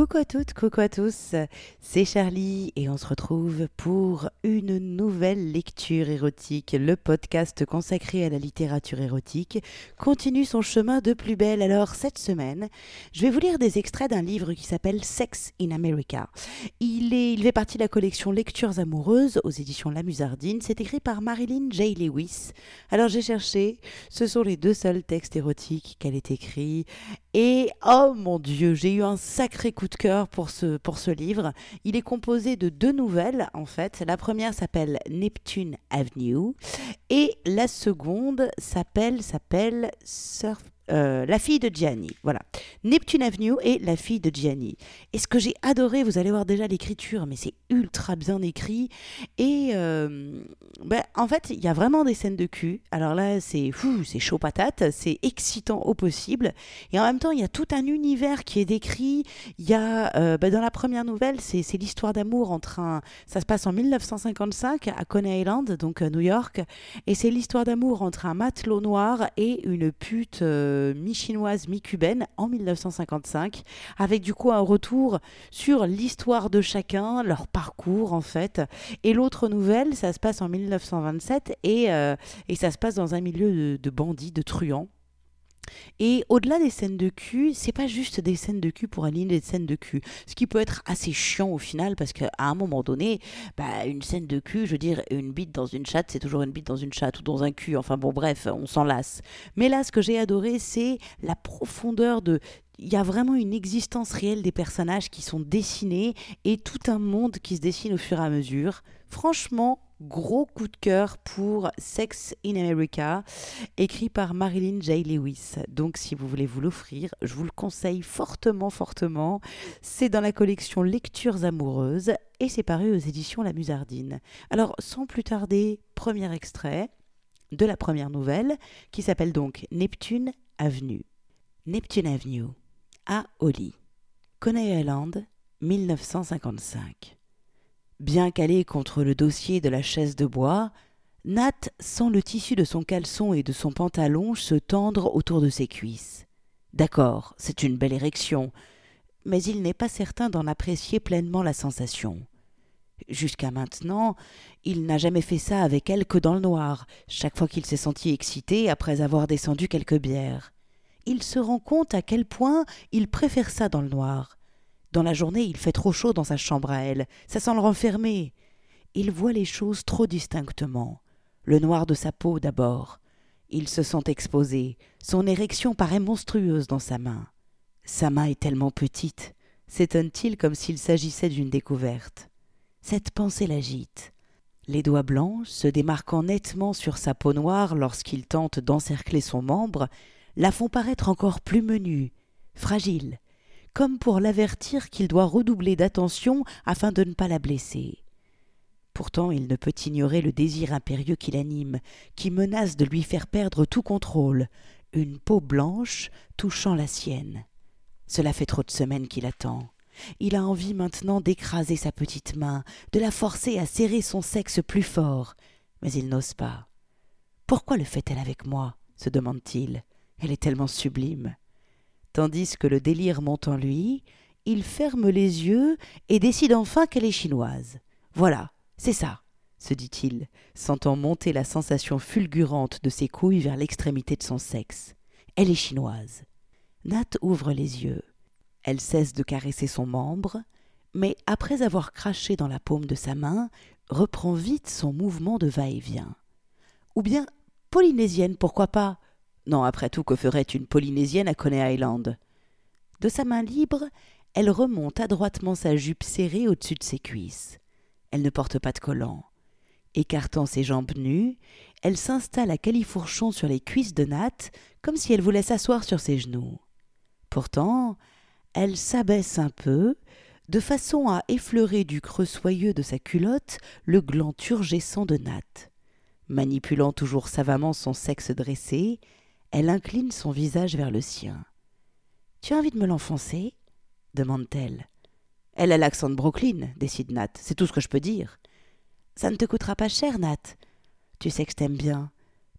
Coucou à toutes, coucou à tous, c'est Charlie et on se retrouve pour une nouvelle lecture érotique. Le podcast consacré à la littérature érotique continue son chemin de plus belle. Alors cette semaine, je vais vous lire des extraits d'un livre qui s'appelle Sex in America. Il, est, fait partie de la collection Lectures amoureuses aux éditions La Musardine. C'est écrit par Marilyn J. Lewis. Alors j'ai cherché, ce sont les deux seuls textes érotiques qu'elle ait écrits. Et oh mon dieu, j'ai eu un sacré coup de cœur pour ce, pour ce livre. Il est composé de deux nouvelles, en fait. La première s'appelle Neptune Avenue et la seconde s'appelle s'appelle Surf euh, la fille de Gianni. Voilà. Neptune Avenue et La fille de Gianni. Et ce que j'ai adoré, vous allez voir déjà l'écriture, mais c'est ultra bien écrit. Et euh, ben, en fait, il y a vraiment des scènes de cul. Alors là, c'est c'est chaud patate, c'est excitant au possible. Et en même temps, il y a tout un univers qui est décrit. Il y a, euh, ben, dans la première nouvelle, c'est l'histoire d'amour entre un. Ça se passe en 1955 à Coney Island, donc New York. Et c'est l'histoire d'amour entre un matelot noir et une pute mi-chinoise, mi-cubaine en 1955, avec du coup un retour sur l'histoire de chacun, leur parcours en fait. Et l'autre nouvelle, ça se passe en 1927 et, euh, et ça se passe dans un milieu de, de bandits, de truands. Et au-delà des scènes de cul, c'est pas juste des scènes de cul pour aligner des scènes de cul. Ce qui peut être assez chiant au final, parce qu'à un moment donné, bah, une scène de cul, je veux dire, une bite dans une chatte, c'est toujours une bite dans une chatte ou dans un cul. Enfin bon, bref, on s'en lasse. Mais là, ce que j'ai adoré, c'est la profondeur de il y a vraiment une existence réelle des personnages qui sont dessinés et tout un monde qui se dessine au fur et à mesure. Franchement, gros coup de cœur pour Sex in America, écrit par Marilyn J. Lewis. Donc si vous voulez vous l'offrir, je vous le conseille fortement, fortement. C'est dans la collection Lectures amoureuses et c'est paru aux éditions La Musardine. Alors sans plus tarder, premier extrait de la première nouvelle qui s'appelle donc Neptune Avenue. Neptune Avenue à Holly, Coney Island, 1955. Bien calé contre le dossier de la chaise de bois, Nat sent le tissu de son caleçon et de son pantalon se tendre autour de ses cuisses. D'accord, c'est une belle érection, mais il n'est pas certain d'en apprécier pleinement la sensation. Jusqu'à maintenant, il n'a jamais fait ça avec elle que dans le noir, chaque fois qu'il s'est senti excité après avoir descendu quelques bières. Il se rend compte à quel point il préfère ça dans le noir. Dans la journée, il fait trop chaud dans sa chambre à elle, ça sent le renfermer. Il voit les choses trop distinctement. Le noir de sa peau d'abord. Il se sent exposé, son érection paraît monstrueuse dans sa main. Sa main est tellement petite, s'étonne-t-il comme s'il s'agissait d'une découverte. Cette pensée l'agite. Les doigts blancs, se démarquant nettement sur sa peau noire lorsqu'il tente d'encercler son membre, la font paraître encore plus menue, fragile, comme pour l'avertir qu'il doit redoubler d'attention afin de ne pas la blesser. Pourtant il ne peut ignorer le désir impérieux qui l'anime, qui menace de lui faire perdre tout contrôle, une peau blanche touchant la sienne. Cela fait trop de semaines qu'il attend. Il a envie maintenant d'écraser sa petite main, de la forcer à serrer son sexe plus fort, mais il n'ose pas. Pourquoi le fait-elle avec moi? se demande-t-il. Elle est tellement sublime tandis que le délire monte en lui, il ferme les yeux et décide enfin qu'elle est chinoise. Voilà, c'est ça, se dit-il, sentant monter la sensation fulgurante de ses couilles vers l'extrémité de son sexe. Elle est chinoise. Nat ouvre les yeux. Elle cesse de caresser son membre, mais après avoir craché dans la paume de sa main, reprend vite son mouvement de va-et-vient. Ou bien polynésienne, pourquoi pas? Non, après tout, que ferait une Polynésienne à Coney Island? De sa main libre, elle remonte adroitement sa jupe serrée au-dessus de ses cuisses. Elle ne porte pas de collant. Écartant ses jambes nues, elle s'installe à califourchon sur les cuisses de Nat, comme si elle voulait s'asseoir sur ses genoux. Pourtant, elle s'abaisse un peu, de façon à effleurer du creux soyeux de sa culotte le gland turgescent de Nat. Manipulant toujours savamment son sexe dressé, elle incline son visage vers le sien. Tu as envie de me l'enfoncer? demande-t-elle. Elle a l'accent de Brooklyn, décide Nat, c'est tout ce que je peux dire. Ça ne te coûtera pas cher, Nat. Tu sais que je t'aime bien.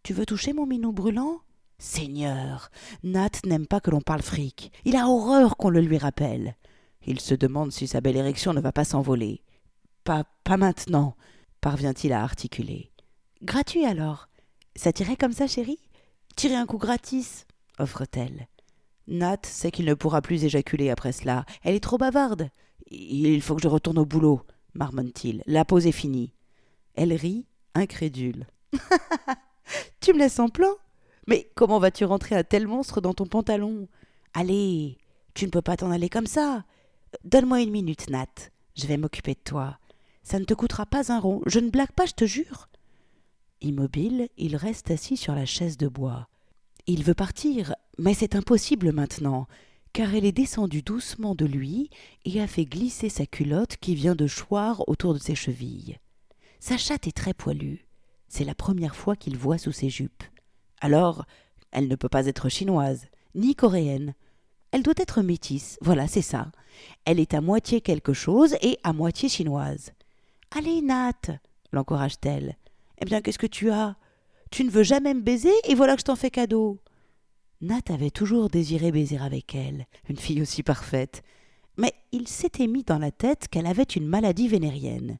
Tu veux toucher mon minou brûlant Seigneur, Nat n'aime pas que l'on parle fric. Il a horreur qu'on le lui rappelle. Il se demande si sa belle érection ne va pas s'envoler. Pas, pas maintenant, parvient-il à articuler. Gratuit alors. Ça tirait comme ça, chérie? Tirer un coup gratis, offre-t-elle. Nat sait qu'il ne pourra plus éjaculer après cela. Elle est trop bavarde. Il faut que je retourne au boulot, marmonne-t-il. La pause est finie. Elle rit, incrédule. tu me laisses en plan? Mais comment vas-tu rentrer un tel monstre dans ton pantalon? Allez, tu ne peux pas t'en aller comme ça. Donne-moi une minute, Nat. Je vais m'occuper de toi. Ça ne te coûtera pas un rond. Je ne blague pas, je te jure. Immobile, il reste assis sur la chaise de bois. Il veut partir, mais c'est impossible maintenant, car elle est descendue doucement de lui et a fait glisser sa culotte qui vient de choir autour de ses chevilles. Sa chatte est très poilue. C'est la première fois qu'il voit sous ses jupes. Alors, elle ne peut pas être chinoise, ni coréenne. Elle doit être métisse, voilà, c'est ça. Elle est à moitié quelque chose et à moitié chinoise. Allez, Nat, l'encourage-t-elle. Eh bien, qu'est-ce que tu as? Tu ne veux jamais me baiser et voilà que je t'en fais cadeau. Nat avait toujours désiré baiser avec elle, une fille aussi parfaite. Mais il s'était mis dans la tête qu'elle avait une maladie vénérienne.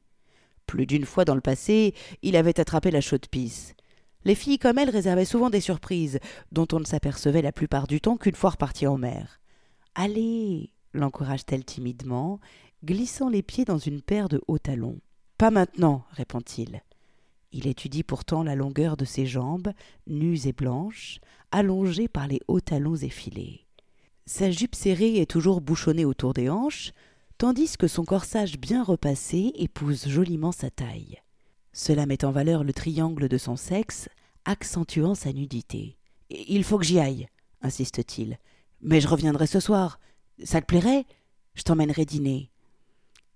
Plus d'une fois dans le passé, il avait attrapé la chaude-pisse. Les filles comme elle réservaient souvent des surprises, dont on ne s'apercevait la plupart du temps qu'une fois repartie en mer. Allez, l'encourage-t-elle timidement, glissant les pieds dans une paire de hauts talons. Pas maintenant, répond-il. Il étudie pourtant la longueur de ses jambes, nues et blanches, allongées par les hauts talons effilés. Sa jupe serrée est toujours bouchonnée autour des hanches, tandis que son corsage bien repassé épouse joliment sa taille. Cela met en valeur le triangle de son sexe, accentuant sa nudité. Il faut que j'y aille, insiste-t-il. Mais je reviendrai ce soir. Ça te plairait? Je t'emmènerai dîner.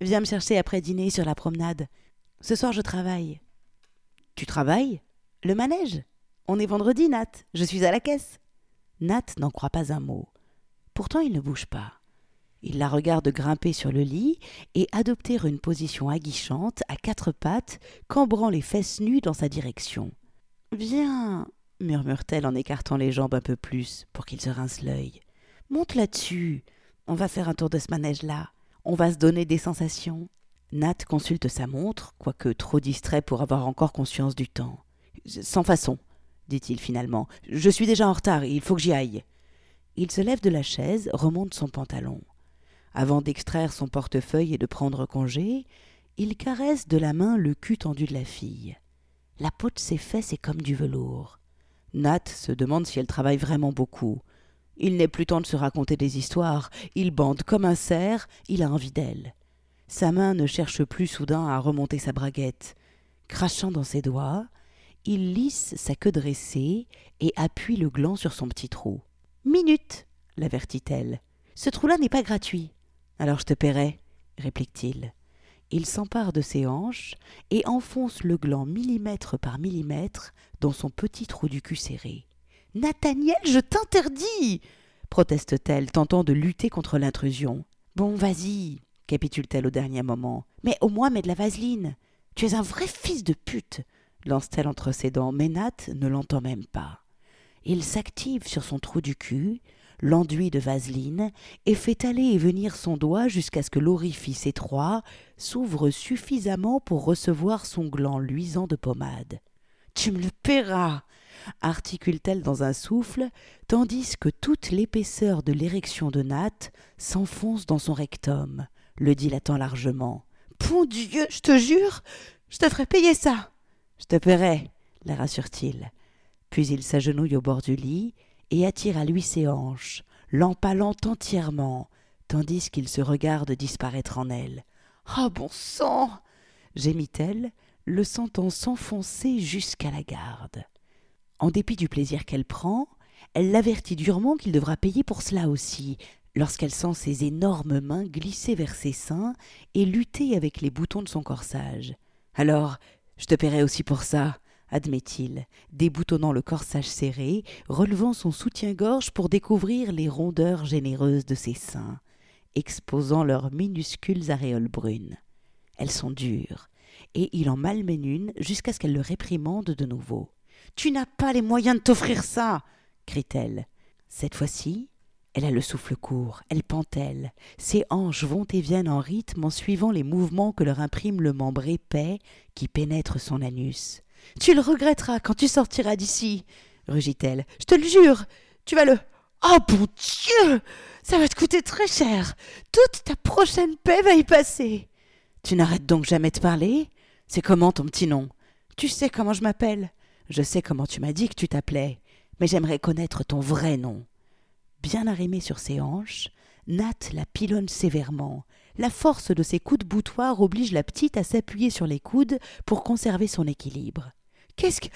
Viens me chercher après dîner sur la promenade. Ce soir je travaille. Tu travailles? Le manège? On est vendredi, Nat. Je suis à la caisse. Nat n'en croit pas un mot. Pourtant il ne bouge pas. Il la regarde grimper sur le lit et adopter une position aguichante, à quatre pattes, cambrant les fesses nues dans sa direction. Viens, murmure-t-elle en écartant les jambes un peu plus pour qu'il se rince l'œil. Monte là-dessus. On va faire un tour de ce manège-là. On va se donner des sensations. Nat consulte sa montre, quoique trop distrait pour avoir encore conscience du temps. Sans façon, dit-il finalement. Je suis déjà en retard, il faut que j'y aille. Il se lève de la chaise, remonte son pantalon. Avant d'extraire son portefeuille et de prendre congé, il caresse de la main le cul tendu de la fille. La peau de ses fesses est comme du velours. Nat se demande si elle travaille vraiment beaucoup. Il n'est plus temps de se raconter des histoires. Il bande comme un cerf, il a envie d'elle. Sa main ne cherche plus soudain à remonter sa braguette. Crachant dans ses doigts, il lisse sa queue dressée et appuie le gland sur son petit trou. Minute l'avertit-elle. Ce trou-là n'est pas gratuit. Alors je te paierai, réplique-t-il. Il s'empare de ses hanches et enfonce le gland millimètre par millimètre dans son petit trou du cul serré. Nathaniel, je t'interdis proteste-t-elle, tentant de lutter contre l'intrusion. Bon, vas-y, capitule-t-elle au dernier moment. Mais au moins mets de la vaseline. Tu es un vrai fils de pute lance-t-elle entre ses dents, mais Nat ne l'entend même pas. Il s'active sur son trou du cul, l'enduit de vaseline, et fait aller et venir son doigt jusqu'à ce que l'orifice étroit s'ouvre suffisamment pour recevoir son gland luisant de pommade. Tu me le paieras articule-t-elle dans un souffle, tandis que toute l'épaisseur de l'érection de Nat s'enfonce dans son rectum, le dilatant largement. Bon Dieu, je te jure, je te ferai payer ça. Je te paierai, la rassure-t-il. Puis il s'agenouille au bord du lit et attire à lui ses hanches, l'empalant entièrement, tandis qu'il se regarde disparaître en elle. Ah bon sang gémit-elle, le sentant s'enfoncer jusqu'à la garde. En dépit du plaisir qu'elle prend, elle l'avertit durement qu'il devra payer pour cela aussi, lorsqu'elle sent ses énormes mains glisser vers ses seins et lutter avec les boutons de son corsage. Alors, je te paierai aussi pour ça, admet-il, déboutonnant le corsage serré, relevant son soutien-gorge pour découvrir les rondeurs généreuses de ses seins, exposant leurs minuscules aréoles brunes. Elles sont dures, et il en malmène une jusqu'à ce qu'elle le réprimande de nouveau. Tu n'as pas les moyens de t'offrir ça crie-t-elle. Cette fois-ci, Elle a le souffle court, elle pantelle, ses hanches vont et viennent en rythme en suivant les mouvements que leur imprime le membre épais qui pénètre son anus. Tu le regretteras quand tu sortiras d'ici, rugit-elle. Je te le jure, tu vas le. Oh bon Dieu Ça va te coûter très cher. Toute ta prochaine paix va y passer. Tu n'arrêtes donc jamais de parler? C'est comment ton petit nom? Tu sais comment je m'appelle? Je sais comment tu m'as dit que tu t'appelais, mais j'aimerais connaître ton vrai nom bien arrimée sur ses hanches, Nat la pilonne sévèrement. La force de ses coups de boutoir oblige la petite à s'appuyer sur les coudes pour conserver son équilibre. Qu'est-ce que.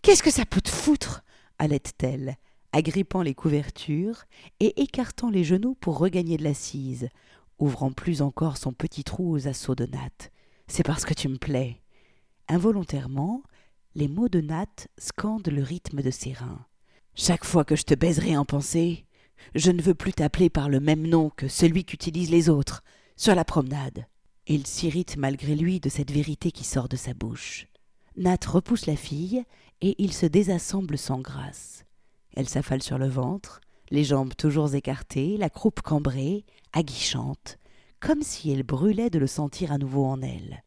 Qu'est-ce que ça peut te foutre? halète-t-elle, agrippant les couvertures et écartant les genoux pour regagner de l'assise, ouvrant plus encore son petit trou aux assauts de Nat. C'est parce que tu me plais. Involontairement, les mots de Nat scandent le rythme de ses reins. Chaque fois que je te baiserai en pensée, je ne veux plus t'appeler par le même nom que celui qu'utilisent les autres, sur la promenade. Il s'irrite malgré lui de cette vérité qui sort de sa bouche. Nat repousse la fille, et il se désassemble sans grâce. Elle s'affale sur le ventre, les jambes toujours écartées, la croupe cambrée, aguichante, comme si elle brûlait de le sentir à nouveau en elle.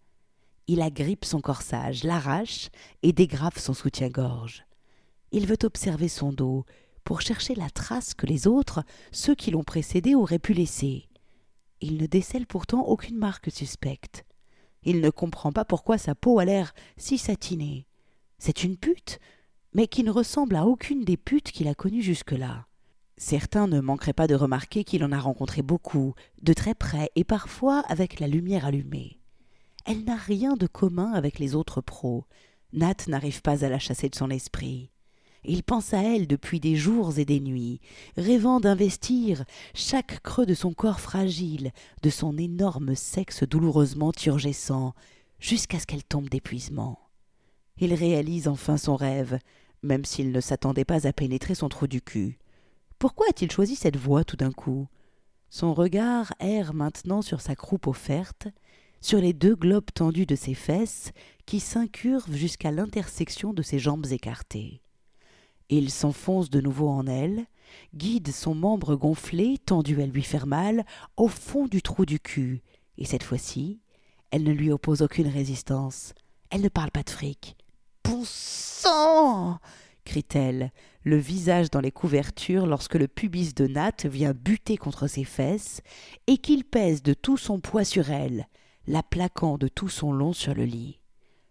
Il agrippe son corsage, l'arrache et dégrave son soutien-gorge. Il veut observer son dos, pour chercher la trace que les autres, ceux qui l'ont précédé, auraient pu laisser. Il ne décèle pourtant aucune marque suspecte. Il ne comprend pas pourquoi sa peau a l'air si satinée. C'est une pute, mais qui ne ressemble à aucune des putes qu'il a connues jusque-là. Certains ne manqueraient pas de remarquer qu'il en a rencontré beaucoup, de très près et parfois avec la lumière allumée. Elle n'a rien de commun avec les autres pros. Nat n'arrive pas à la chasser de son esprit. Il pense à elle depuis des jours et des nuits, rêvant d'investir chaque creux de son corps fragile, de son énorme sexe douloureusement turgescent, jusqu'à ce qu'elle tombe d'épuisement. Il réalise enfin son rêve, même s'il ne s'attendait pas à pénétrer son trou du cul. Pourquoi a-t-il choisi cette voie tout d'un coup? Son regard erre maintenant sur sa croupe offerte, sur les deux globes tendus de ses fesses qui s'incurvent jusqu'à l'intersection de ses jambes écartées. Il s'enfonce de nouveau en elle, guide son membre gonflé, tendu à lui faire mal, au fond du trou du cul, et cette fois-ci, elle ne lui oppose aucune résistance. Elle ne parle pas de fric. Bon sang crie-t-elle, le visage dans les couvertures lorsque le pubis de Nat vient buter contre ses fesses et qu'il pèse de tout son poids sur elle, la plaquant de tout son long sur le lit.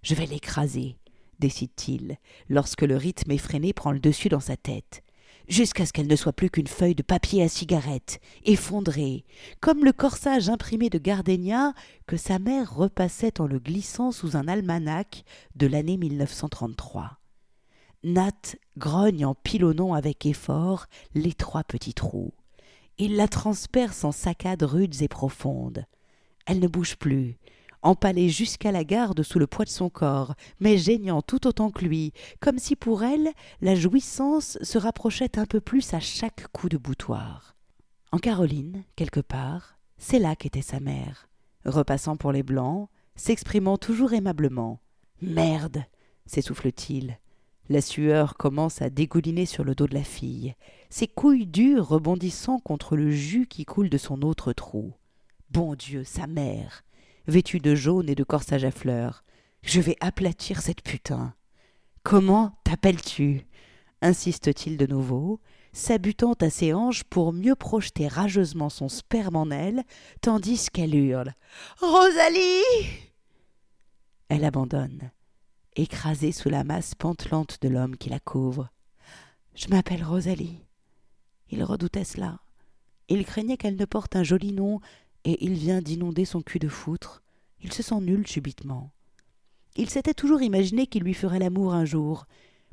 Je vais l'écraser, décide-t-il, lorsque le rythme effréné prend le dessus dans sa tête, jusqu'à ce qu'elle ne soit plus qu'une feuille de papier à cigarette, effondrée, comme le corsage imprimé de gardénia que sa mère repassait en le glissant sous un almanach de l'année 1933. Nat grogne en pilonnant avec effort les trois petits trous. Il la transperce en saccades rudes et profondes. Elle ne bouge plus, empalée jusqu'à la garde sous le poids de son corps, mais geignant tout autant que lui, comme si pour elle la jouissance se rapprochait un peu plus à chaque coup de boutoir. En Caroline, quelque part, c'est là qu'était sa mère, repassant pour les blancs, s'exprimant toujours aimablement. Merde s'essouffle-t-il. La sueur commence à dégouliner sur le dos de la fille, ses couilles dures rebondissant contre le jus qui coule de son autre trou. Bon Dieu, sa mère vêtue de jaune et de corsage à fleurs. Je vais aplatir cette putain. Comment t'appelles-tu? insiste-t-il de nouveau, s'abutant à ses hanches pour mieux projeter rageusement son sperme en elle, tandis qu'elle hurle Rosalie Elle abandonne, écrasée sous la masse pantelante de l'homme qui la couvre. Je m'appelle Rosalie. Il redoutait cela. Il craignait qu'elle ne porte un joli nom et il vient d'inonder son cul de foutre. Il se sent nul subitement. Il s'était toujours imaginé qu'il lui ferait l'amour un jour,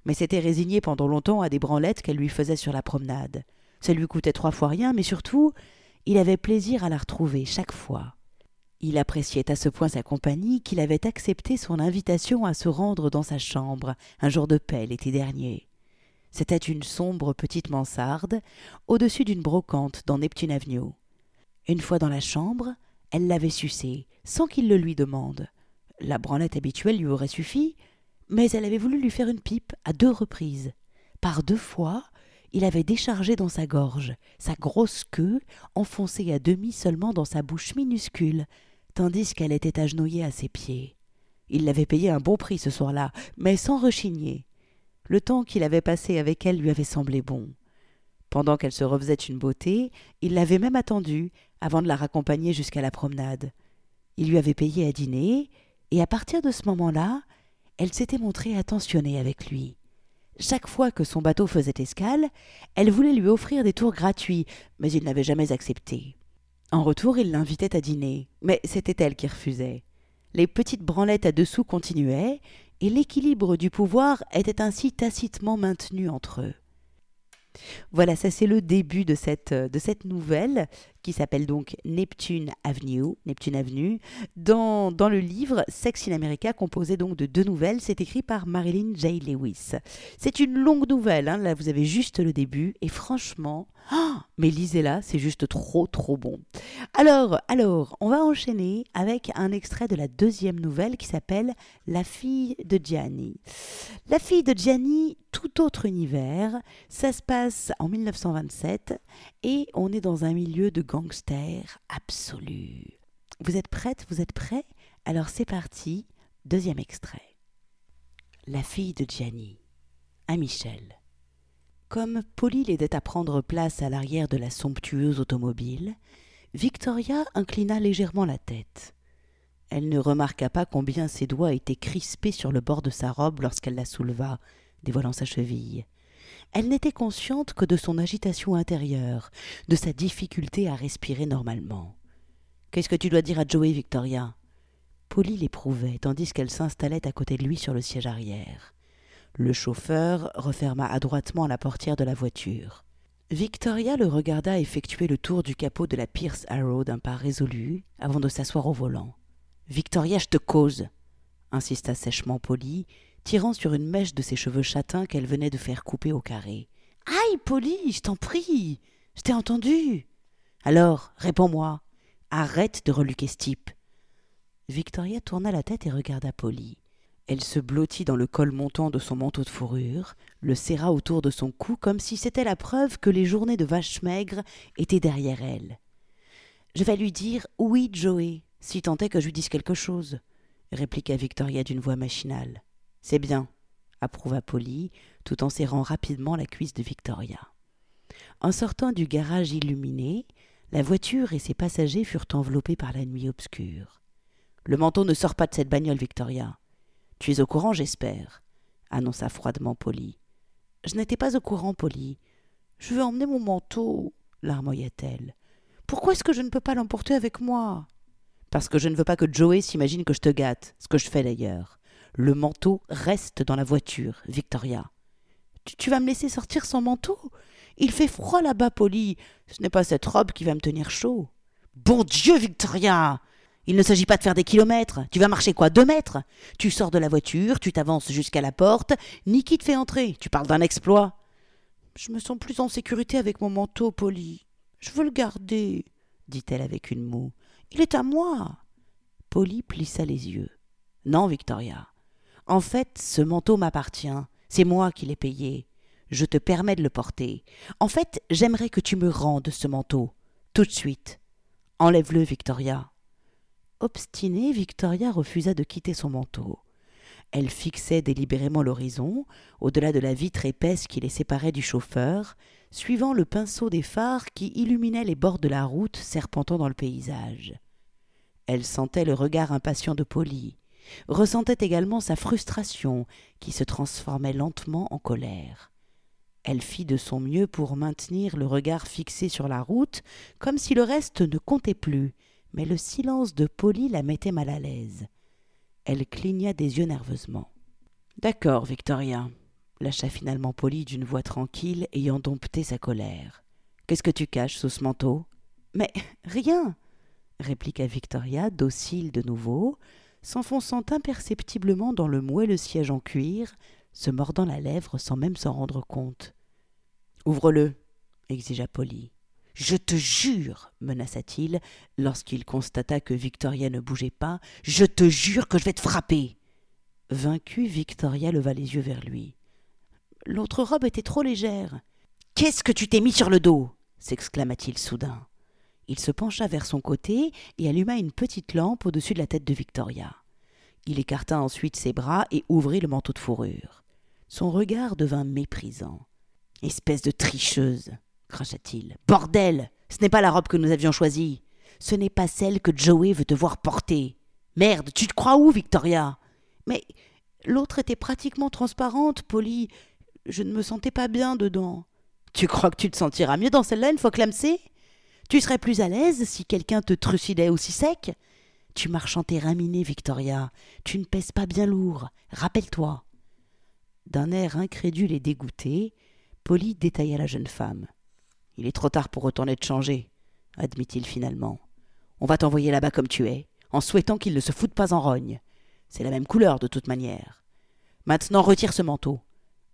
mais s'était résigné pendant longtemps à des branlettes qu'elle lui faisait sur la promenade. Ça lui coûtait trois fois rien, mais surtout, il avait plaisir à la retrouver chaque fois. Il appréciait à ce point sa compagnie qu'il avait accepté son invitation à se rendre dans sa chambre un jour de paix l'été dernier. C'était une sombre petite mansarde, au-dessus d'une brocante dans Neptune Avenue. Une fois dans la chambre, elle l'avait sucé, sans qu'il le lui demande. La branlette habituelle lui aurait suffi, mais elle avait voulu lui faire une pipe à deux reprises. Par deux fois, il avait déchargé dans sa gorge, sa grosse queue enfoncée à demi seulement dans sa bouche minuscule, tandis qu'elle était agenouillée à ses pieds. Il l'avait payé un bon prix ce soir-là, mais sans rechigner. Le temps qu'il avait passé avec elle lui avait semblé bon. Pendant qu'elle se refaisait une beauté, il l'avait même attendue avant de la raccompagner jusqu'à la promenade. Il lui avait payé à dîner, et à partir de ce moment-là, elle s'était montrée attentionnée avec lui. Chaque fois que son bateau faisait escale, elle voulait lui offrir des tours gratuits, mais il n'avait jamais accepté. En retour, il l'invitait à dîner, mais c'était elle qui refusait. Les petites branlettes à dessous continuaient, et l'équilibre du pouvoir était ainsi tacitement maintenu entre eux. Voilà, ça c'est le début de cette, de cette nouvelle qui s'appelle donc Neptune Avenue, Neptune Avenue, dans, dans le livre Sex in America, composé donc de deux nouvelles. C'est écrit par Marilyn J. Lewis. C'est une longue nouvelle, hein. là vous avez juste le début, et franchement, oh, mais lisez-la, c'est juste trop trop bon. Alors, alors, on va enchaîner avec un extrait de la deuxième nouvelle qui s'appelle La fille de Gianni. La fille de Gianni, tout autre univers, ça se passe en 1927 et on est dans un milieu de gangster absolu. Vous êtes prête Vous êtes prêts? Alors c'est parti, deuxième extrait. La fille de Gianni, à Michel. Comme Polly l'aidait à prendre place à l'arrière de la somptueuse automobile, Victoria inclina légèrement la tête. Elle ne remarqua pas combien ses doigts étaient crispés sur le bord de sa robe lorsqu'elle la souleva, dévoilant sa cheville. Elle n'était consciente que de son agitation intérieure, de sa difficulté à respirer normalement. Qu'est-ce que tu dois dire à Joey, Victoria? Polly l'éprouvait, tandis qu'elle s'installait à côté de lui sur le siège arrière. Le chauffeur referma adroitement la portière de la voiture. Victoria le regarda effectuer le tour du capot de la Pierce Arrow d'un pas résolu avant de s'asseoir au volant. Victoria, je te cause insista sèchement Polly, tirant sur une mèche de ses cheveux châtains qu'elle venait de faire couper au carré. Aïe, Polly, je t'en prie, je t'ai entendu. Alors, réponds-moi. Arrête de reluquer ce type. Victoria tourna la tête et regarda Polly. Elle se blottit dans le col montant de son manteau de fourrure, le serra autour de son cou comme si c'était la preuve que les journées de vache maigre étaient derrière elle. Je vais lui dire oui, Joey, si tant est que je lui dise quelque chose, répliqua Victoria d'une voix machinale. C'est bien, approuva Polly, tout en serrant rapidement la cuisse de Victoria. En sortant du garage illuminé, la voiture et ses passagers furent enveloppés par la nuit obscure. Le manteau ne sort pas de cette bagnole, Victoria. Tu es au courant, j'espère, annonça froidement Polly. Je n'étais pas au courant, Polly. Je veux emmener mon manteau, larmoya-t-elle. Pourquoi est-ce que je ne peux pas l'emporter avec moi? Parce que je ne veux pas que Joey s'imagine que je te gâte, ce que je fais d'ailleurs. Le manteau reste dans la voiture, Victoria. Tu, vas me laisser sortir sans manteau? Il fait froid là-bas, Polly. Ce n'est pas cette robe qui va me tenir chaud. Bon Dieu, Victoria Il ne s'agit pas de faire des kilomètres. Tu vas marcher quoi Deux mètres? Tu sors de la voiture, tu t'avances jusqu'à la porte. Niki te fait entrer. Tu parles d'un exploit. Je me sens plus en sécurité avec mon manteau, Polly. Je veux le garder, dit-elle avec une moue. Il est à moi. Polly plissa les yeux. Non, Victoria. En fait, ce manteau m'appartient. C'est moi qui l'ai payé. Je te permets de le porter. En fait, j'aimerais que tu me rendes ce manteau. Tout de suite. Enlève-le, Victoria. Obstinée, Victoria refusa de quitter son manteau. Elle fixait délibérément l'horizon, au-delà de la vitre épaisse qui les séparait du chauffeur, suivant le pinceau des phares qui illuminaient les bords de la route serpentant dans le paysage. Elle sentait le regard impatient de Polly ressentait également sa frustration qui se transformait lentement en colère. Elle fit de son mieux pour maintenir le regard fixé sur la route, comme si le reste ne comptait plus, mais le silence de Polly la mettait mal à l'aise. Elle cligna des yeux nerveusement. D'accord, Victoria, lâcha finalement Polly d'une voix tranquille ayant dompté sa colère. Qu'est-ce que tu caches sous ce manteau Mais rien répliqua Victoria, docile de nouveau, s'enfonçant imperceptiblement dans le moelleux siège en cuir, se mordant la lèvre sans même s'en rendre compte. Ouvre-le, exigea Polly. Je te jure, menaça-t-il, lorsqu'il constata que Victoria ne bougeait pas, je te jure que je vais te frapper. Vaincue, Victoria leva les yeux vers lui. L'autre robe était trop légère. Qu'est-ce que tu t'es mis sur le dos? s'exclama-t-il soudain. Il se pencha vers son côté et alluma une petite lampe au-dessus de la tête de Victoria. Il écarta ensuite ses bras et ouvrit le manteau de fourrure. Son regard devint méprisant. Espèce de tricheuse cracha-t-il. Bordel Ce n'est pas la robe que nous avions choisie. Ce n'est pas celle que Joey veut te voir porter. Merde, tu te crois où, Victoria? Mais l'autre était pratiquement transparente, Polly. Je ne me sentais pas bien dedans. Tu crois que tu te sentiras mieux dans celle-là une fois clamsée Tu serais plus à l'aise si quelqu'un te trucidait aussi sec? Tu marches en terrain miné, Victoria. Tu ne pèses pas bien lourd. Rappelle-toi. D'un air incrédule et dégoûté, Polly détailla la jeune femme. Il est trop tard pour retourner te changer, admit-il finalement. On va t'envoyer là-bas comme tu es, en souhaitant qu'il ne se foute pas en rogne. C'est la même couleur de toute manière. Maintenant retire ce manteau,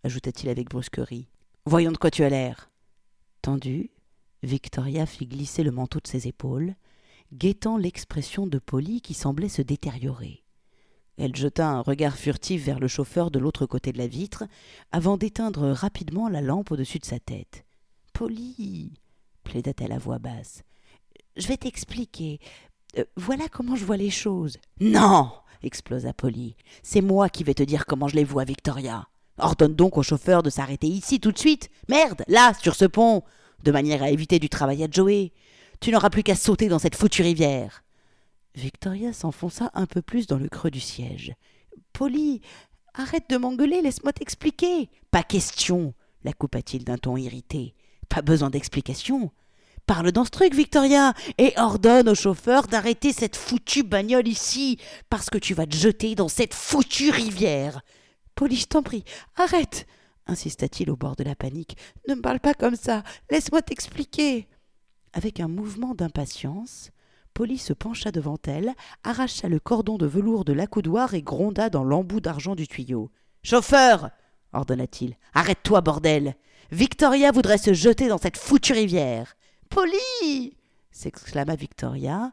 ajouta-t-il avec brusquerie. Voyons de quoi tu as l'air. Tendu, Victoria fit glisser le manteau de ses épaules, guettant l'expression de Polly qui semblait se détériorer. Elle jeta un regard furtif vers le chauffeur de l'autre côté de la vitre, avant d'éteindre rapidement la lampe au-dessus de sa tête. Polly, plaida-t-elle à voix basse, je vais t'expliquer. Euh, voilà comment je vois les choses. Non explosa Polly. C'est moi qui vais te dire comment je les vois, Victoria. Ordonne donc au chauffeur de s'arrêter ici tout de suite. Merde, là, sur ce pont, de manière à éviter du travail à Joey. Tu n'auras plus qu'à sauter dans cette foutue rivière. Victoria s'enfonça un peu plus dans le creux du siège. Polly, arrête de m'engueuler, laisse-moi t'expliquer. Pas question, la coupa-t-il d'un ton irrité. Pas besoin d'explication. Parle dans ce truc, Victoria, et ordonne au chauffeur d'arrêter cette foutue bagnole ici, parce que tu vas te jeter dans cette foutue rivière. Polly, je t'en prie, arrête insista-t-il au bord de la panique. Ne me parle pas comme ça. Laisse-moi t'expliquer. Avec un mouvement d'impatience, Polly se pencha devant elle, arracha le cordon de velours de l'accoudoir et gronda dans l'embout d'argent du tuyau. Chauffeur ordonna-t-il. Arrête-toi, bordel Victoria voudrait se jeter dans cette foutue rivière. Polly s'exclama Victoria,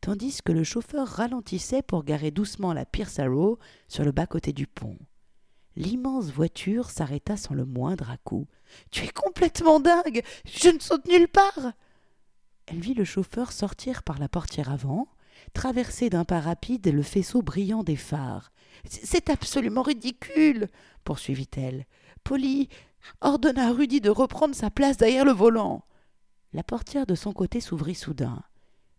tandis que le chauffeur ralentissait pour garer doucement la Pierce Arrow sur le bas-côté du pont. L'immense voiture s'arrêta sans le moindre à-coup. Tu es complètement dingue Je ne saute nulle part Elle vit le chauffeur sortir par la portière avant, traverser d'un pas rapide le faisceau brillant des phares. C'est absolument ridicule poursuivit-elle. Polly, ordonna à Rudy de reprendre sa place derrière le volant. La portière de son côté s'ouvrit soudain.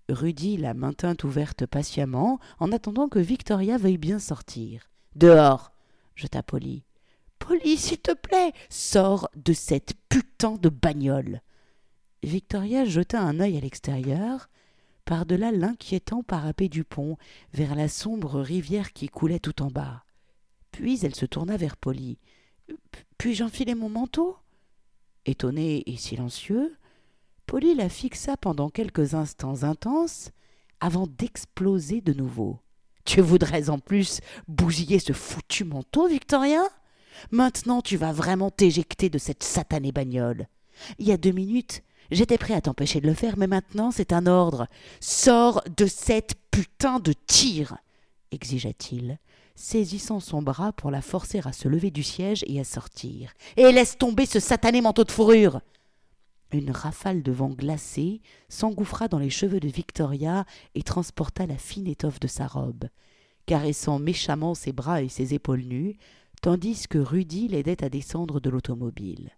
Rudy la maintint ouverte patiemment en attendant que Victoria veuille bien sortir. Dehors jeta Polly. Polly, s'il te plaît, sors de cette putain de bagnole. Victoria jeta un œil à l'extérieur, par-delà l'inquiétant parapet du pont, vers la sombre rivière qui coulait tout en bas. Puis elle se tourna vers Polly. Puis-je enfiler mon manteau? Étonné et silencieux, Polly la fixa pendant quelques instants intenses avant d'exploser de nouveau. Tu voudrais en plus bousiller ce foutu manteau, Victorien Maintenant tu vas vraiment t'éjecter de cette satanée bagnole. Il y a deux minutes, j'étais prêt à t'empêcher de le faire, mais maintenant c'est un ordre. Sors de cette putain de tir exigea-t-il, saisissant son bras pour la forcer à se lever du siège et à sortir. Et laisse tomber ce satané manteau de fourrure. Une rafale de vent glacé s'engouffra dans les cheveux de Victoria et transporta la fine étoffe de sa robe, caressant méchamment ses bras et ses épaules nues, tandis que Rudy l'aidait à descendre de l'automobile.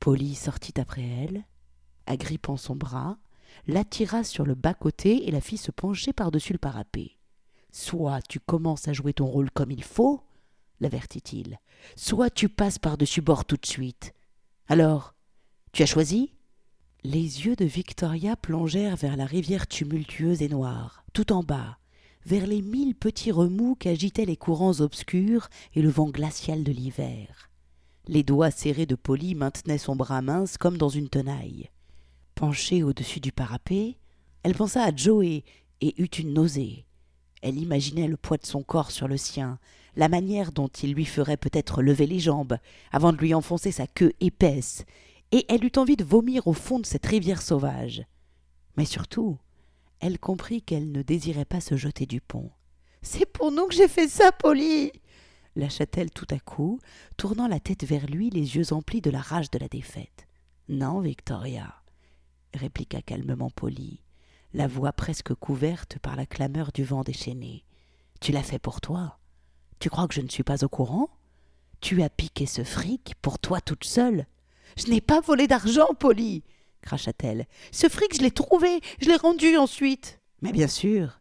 Polly sortit après elle, agrippant son bras, l'attira sur le bas-côté et la fit se pencher par-dessus le parapet. Soit tu commences à jouer ton rôle comme il faut, l'avertit-il, soit tu passes par-dessus bord tout de suite. Alors, tu as choisi Les yeux de Victoria plongèrent vers la rivière tumultueuse et noire, tout en bas, vers les mille petits remous qu'agitaient les courants obscurs et le vent glacial de l'hiver. Les doigts serrés de Polly maintenaient son bras mince comme dans une tenaille. Penchée au-dessus du parapet, elle pensa à Joey et eut une nausée. Elle imaginait le poids de son corps sur le sien, la manière dont il lui ferait peut-être lever les jambes, avant de lui enfoncer sa queue épaisse, et elle eut envie de vomir au fond de cette rivière sauvage. Mais surtout, elle comprit qu'elle ne désirait pas se jeter du pont. C'est pour nous que j'ai fait ça, Polly lâcha-t-elle tout à coup, tournant la tête vers lui, les yeux emplis de la rage de la défaite. Non, Victoria, répliqua calmement Polly, la voix presque couverte par la clameur du vent déchaîné. Tu l'as fait pour toi. Tu crois que je ne suis pas au courant? Tu as piqué ce fric pour toi toute seule? Je n'ai pas volé d'argent, Polly cracha-t-elle. Ce fric, je l'ai trouvé, je l'ai rendu ensuite. Mais bien sûr,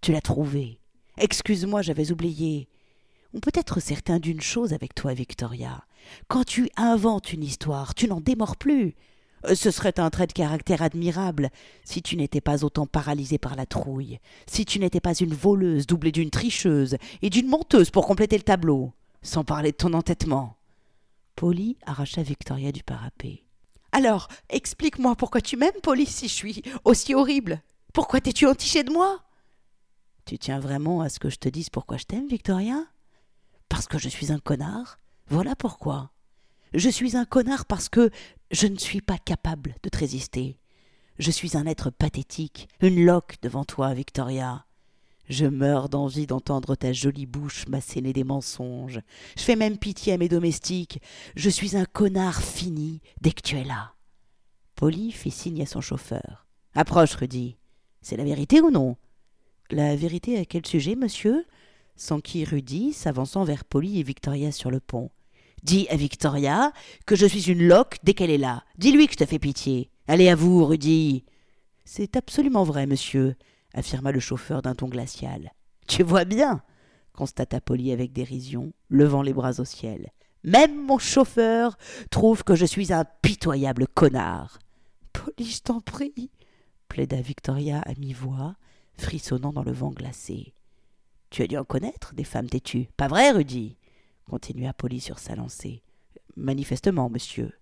tu l'as trouvé. Excuse-moi, j'avais oublié. On peut être certain d'une chose avec toi, Victoria. Quand tu inventes une histoire, tu n'en démords plus. Euh, ce serait un trait de caractère admirable si tu n'étais pas autant paralysée par la trouille, si tu n'étais pas une voleuse doublée d'une tricheuse et d'une menteuse pour compléter le tableau, sans parler de ton entêtement. Polly arracha Victoria du parapet. Alors, explique-moi pourquoi tu m'aimes, Polly, si je suis aussi horrible. Pourquoi t'es-tu entichée de moi? Tu tiens vraiment à ce que je te dise pourquoi je t'aime, Victoria? Parce que je suis un connard? Voilà pourquoi. Je suis un connard parce que je ne suis pas capable de te résister. Je suis un être pathétique, une loque devant toi, Victoria. Je meurs d'envie d'entendre ta jolie bouche m'asséner des mensonges. Je fais même pitié à mes domestiques. Je suis un connard fini dès que tu es là. Polly fit signe à son chauffeur. Approche, Rudy. C'est la vérité ou non? La vérité à quel sujet, monsieur? S'enquit Rudy, s'avançant vers Polly et Victoria sur le pont. Dis à Victoria que je suis une loque dès qu'elle est là. Dis-lui que je te fais pitié. Allez à vous, Rudy. C'est absolument vrai, monsieur, affirma le chauffeur d'un ton glacial. Tu vois bien, constata Polly avec dérision, levant les bras au ciel. Même mon chauffeur trouve que je suis un pitoyable connard. Polly, je t'en prie, plaida Victoria à mi-voix, frissonnant dans le vent glacé. Tu as dû en connaître des femmes têtues, pas vrai, Rudy? continua Polly sur sa lancée. Manifestement, monsieur.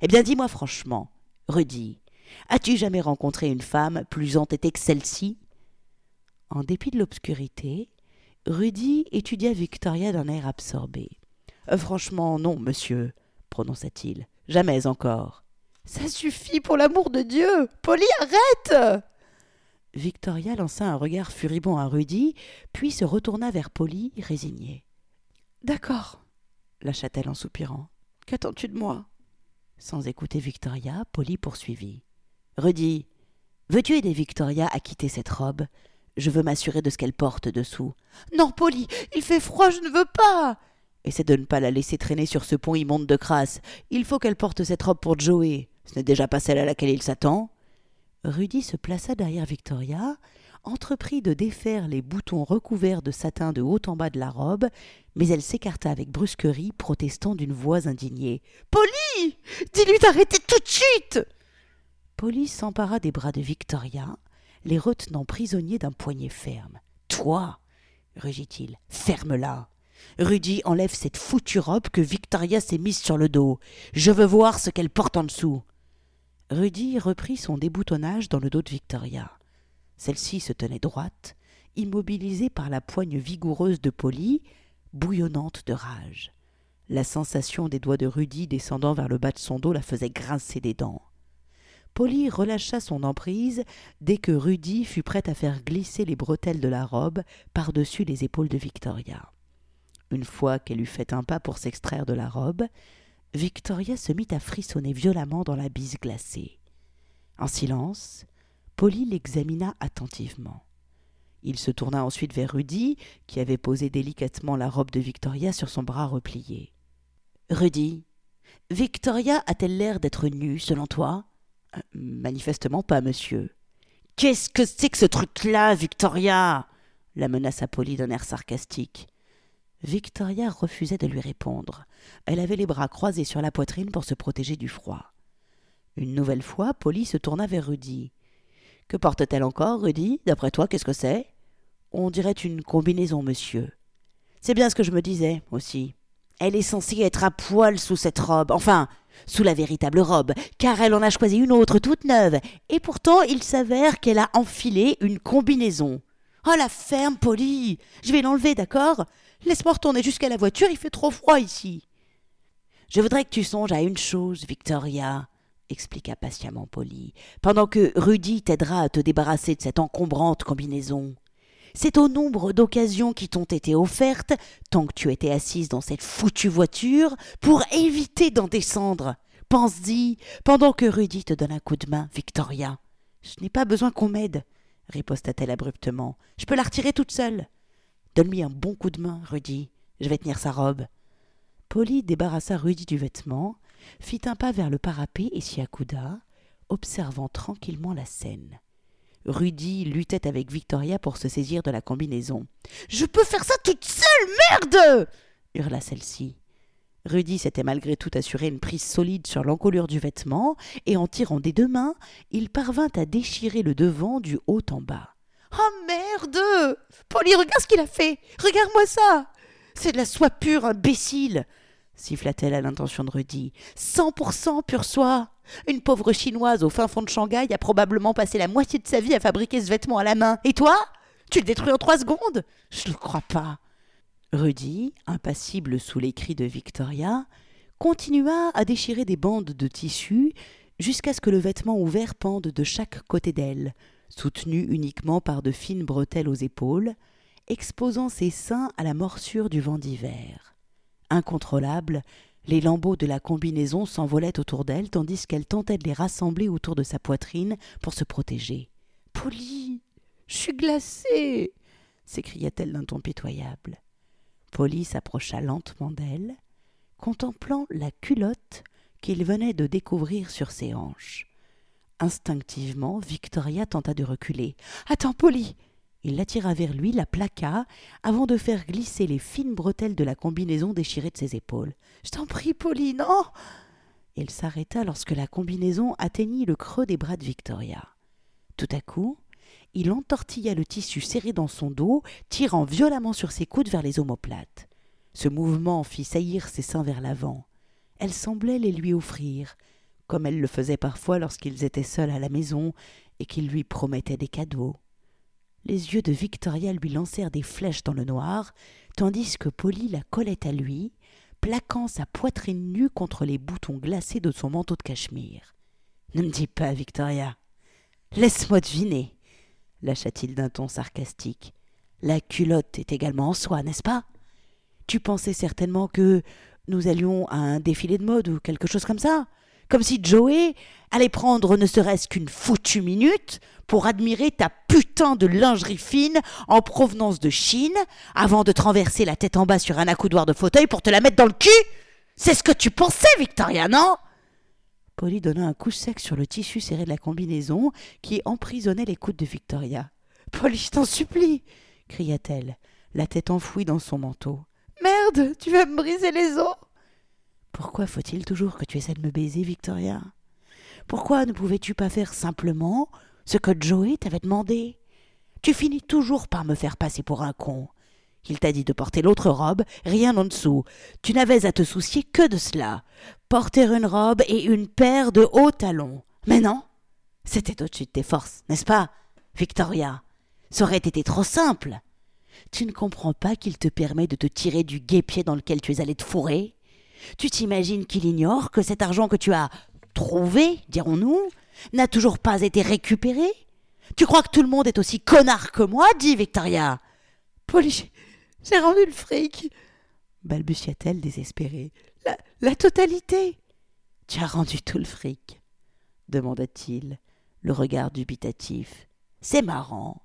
Eh bien, dis-moi franchement, Rudy, as-tu jamais rencontré une femme plus entêtée que celle-ci? En dépit de l'obscurité, Rudy étudia Victoria d'un air absorbé. Euh, franchement, non, monsieur, prononça-t-il. Jamais encore. Ça suffit, pour l'amour de Dieu. Polly, arrête. Victoria lança un regard furibond à Rudy, puis se retourna vers Polly, résignée. D'accord, lâcha-t-elle en soupirant. Qu'attends-tu de moi? Sans écouter Victoria, Polly poursuivit. Rudy, veux-tu aider Victoria à quitter cette robe? Je veux m'assurer de ce qu'elle porte dessous. Non, Polly, il fait froid, je ne veux pas. Essaie de ne pas la laisser traîner sur ce pont immonde de crasse. Il faut qu'elle porte cette robe pour Joey. Ce n'est déjà pas celle à laquelle il s'attend. Rudy se plaça derrière Victoria, entreprit de défaire les boutons recouverts de satin de haut en bas de la robe, mais elle s'écarta avec brusquerie, protestant d'une voix indignée. Polly Dis-lui d'arrêter tout de suite Polly s'empara des bras de Victoria, les retenant prisonniers d'un poignet ferme. Toi rugit-il, ferme-la. Rudy enlève cette foutue robe que Victoria s'est mise sur le dos. Je veux voir ce qu'elle porte en dessous. Rudy reprit son déboutonnage dans le dos de Victoria. Celle-ci se tenait droite, immobilisée par la poigne vigoureuse de Polly, bouillonnante de rage. La sensation des doigts de Rudy descendant vers le bas de son dos la faisait grincer des dents. Polly relâcha son emprise dès que Rudy fut prêt à faire glisser les bretelles de la robe par-dessus les épaules de Victoria. Une fois qu'elle eut fait un pas pour s'extraire de la robe, Victoria se mit à frissonner violemment dans la bise glacée. En silence, Polly l'examina attentivement. Il se tourna ensuite vers Rudy, qui avait posé délicatement la robe de Victoria sur son bras replié. Rudy, Victoria a-t-elle l'air d'être nue, selon toi? Manifestement pas, monsieur. Qu'est-ce que c'est que ce truc-là, Victoria? La menaça Polly d'un air sarcastique. Victoria refusait de lui répondre. Elle avait les bras croisés sur la poitrine pour se protéger du froid. Une nouvelle fois, Polly se tourna vers Rudy. Que porte-t-elle encore, Rudy? D'après toi, qu'est-ce que c'est? On dirait une combinaison, monsieur. C'est bien ce que je me disais, aussi. Elle est censée être à poil sous cette robe. Enfin, sous la véritable robe, car elle en a choisi une autre toute neuve, et pourtant il s'avère qu'elle a enfilé une combinaison. Oh la ferme, Polly Je vais l'enlever, d'accord? Laisse-moi retourner jusqu'à la voiture, il fait trop froid ici. Je voudrais que tu songes à une chose, Victoria, expliqua patiemment Polly, pendant que Rudy t'aidera à te débarrasser de cette encombrante combinaison. C'est au nombre d'occasions qui t'ont été offertes, tant que tu étais assise dans cette foutue voiture, pour éviter d'en descendre, pense-y, pendant que Rudy te donne un coup de main, Victoria. Je n'ai pas besoin qu'on m'aide, riposta-t-elle abruptement. Je peux la retirer toute seule. Donne-lui un bon coup de main, Rudy. Je vais tenir sa robe. Polly débarrassa Rudy du vêtement, fit un pas vers le parapet et s'y accouda, observant tranquillement la scène. Rudy luttait avec Victoria pour se saisir de la combinaison. Je peux faire ça toute seule, merde hurla celle-ci. Rudy s'était malgré tout assuré une prise solide sur l'encolure du vêtement, et en tirant des deux mains, il parvint à déchirer le devant du haut en bas. Oh merde Polly, regarde ce qu'il a fait Regarde-moi ça C'est de la soie pure, imbécile siffla-t-elle à l'intention de Rudy. Cent pour cent pure soie Une pauvre chinoise au fin fond de Shanghai a probablement passé la moitié de sa vie à fabriquer ce vêtement à la main. Et toi? Tu le détruis en trois secondes? Je ne le crois pas. Rudy, impassible sous les cris de Victoria, continua à déchirer des bandes de tissu jusqu'à ce que le vêtement ouvert pende de chaque côté d'elle, soutenu uniquement par de fines bretelles aux épaules, exposant ses seins à la morsure du vent d'hiver. Incontrôlable, les lambeaux de la combinaison s'envolaient autour d'elle tandis qu'elle tentait de les rassembler autour de sa poitrine pour se protéger. Polly, je suis glacée s'écria-t-elle d'un ton pitoyable. Polly s'approcha lentement d'elle, contemplant la culotte qu'il venait de découvrir sur ses hanches. Instinctivement, Victoria tenta de reculer. Attends, Polly Il l'attira vers lui, la plaqua, avant de faire glisser les fines bretelles de la combinaison déchirée de ses épaules. Je t'en prie, Polly, non Il s'arrêta lorsque la combinaison atteignit le creux des bras de Victoria. Tout à coup, il entortilla le tissu serré dans son dos, tirant violemment sur ses coudes vers les omoplates. Ce mouvement fit saillir ses seins vers l'avant. Elle semblait les lui offrir, comme elle le faisait parfois lorsqu'ils étaient seuls à la maison et qu'il lui promettait des cadeaux. Les yeux de Victoria lui lancèrent des flèches dans le noir, tandis que Polly la collait à lui, plaquant sa poitrine nue contre les boutons glacés de son manteau de cachemire. Ne me dis pas, Victoria. Laisse-moi deviner lâcha-t-il d'un ton sarcastique. La culotte est également en soie, n'est-ce pas? Tu pensais certainement que nous allions à un défilé de mode ou quelque chose comme ça? Comme si Joey allait prendre ne serait-ce qu'une foutue minute pour admirer ta putain de lingerie fine en provenance de Chine avant de te renverser la tête en bas sur un accoudoir de fauteuil pour te la mettre dans le cul C'est ce que tu pensais, Victoria, non? Polly donna un coup sec sur le tissu serré de la combinaison qui emprisonnait les coudes de Victoria. Polly, je t'en supplie cria-t-elle, la tête enfouie dans son manteau. Merde, tu vas me briser les os Pourquoi faut-il toujours que tu essaies de me baiser, Victoria? Pourquoi ne pouvais-tu pas faire simplement ce que Joey t'avait demandé? Tu finis toujours par me faire passer pour un con. Il t'a dit de porter l'autre robe, rien en dessous. Tu n'avais à te soucier que de cela. Porter une robe et une paire de hauts talons. Mais non, c'était au-dessus de tes forces, n'est-ce pas, Victoria? Ça aurait été trop simple. Tu ne comprends pas qu'il te permet de te tirer du guépier dans lequel tu es allé te fourrer? Tu t'imagines qu'il ignore que cet argent que tu as trouvé, dirons-nous, n'a toujours pas été récupéré? Tu crois que tout le monde est aussi connard que moi dit Victoria. Polly, j'ai rendu le fric balbutia-t-elle désespérée. La, la totalité Tu as rendu tout le fric demanda-t-il, le regard dubitatif. C'est marrant.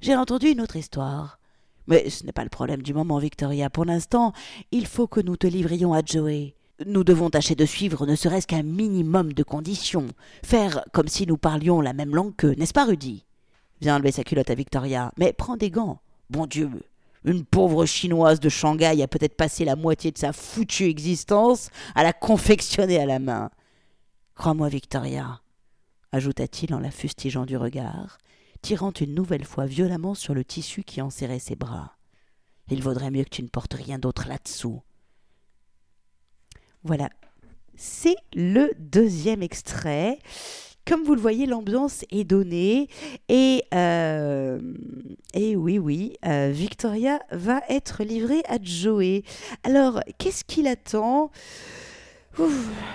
J'ai entendu une autre histoire. Mais ce n'est pas le problème du moment, Victoria. Pour l'instant, il faut que nous te livrions à Joey. Nous devons tâcher de suivre ne serait-ce qu'un minimum de conditions. Faire comme si nous parlions la même langue qu'eux, n'est-ce pas, Rudy? Viens enlever sa culotte à Victoria. Mais prends des gants. Bon Dieu, une pauvre chinoise de Shanghai a peut-être passé la moitié de sa foutue existence à la confectionner à la main. Crois-moi, Victoria, ajouta-t-il en la fustigeant du regard, tirant une nouvelle fois violemment sur le tissu qui enserrait ses bras. Il vaudrait mieux que tu ne portes rien d'autre là-dessous. Voilà, c'est le deuxième extrait comme vous le voyez, l'ambiance est donnée. Et, euh, oui, oui, euh, Victoria va être livrée à Joey. Alors, qu'est-ce qu'il attend?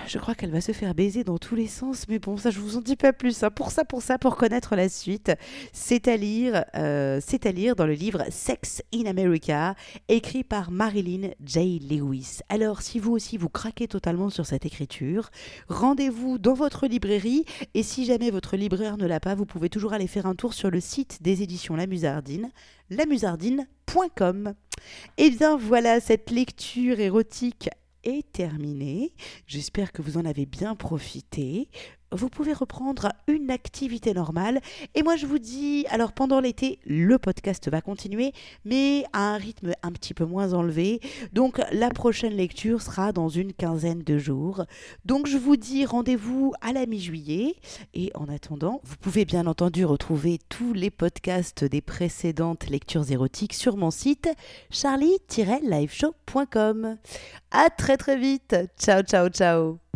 Je crois qu'elle va se faire baiser dans tous les sens, mais bon, ça je vous en dis pas plus. Hein. Pour ça, pour ça, pour connaître la suite, c'est à lire, euh, c'est à lire dans le livre Sex in America, écrit par Marilyn J. Lewis. Alors, si vous aussi vous craquez totalement sur cette écriture, rendez-vous dans votre librairie, et si jamais votre libraire ne l'a pas, vous pouvez toujours aller faire un tour sur le site des éditions La Musardine, lamusardine.com. Et eh bien voilà, cette lecture érotique est terminée. J'espère que vous en avez bien profité. Vous pouvez reprendre une activité normale. Et moi, je vous dis, alors pendant l'été, le podcast va continuer, mais à un rythme un petit peu moins enlevé. Donc, la prochaine lecture sera dans une quinzaine de jours. Donc, je vous dis rendez-vous à la mi-juillet. Et en attendant, vous pouvez bien entendu retrouver tous les podcasts des précédentes lectures érotiques sur mon site charlie-liveshow.com. À très très vite. Ciao, ciao, ciao.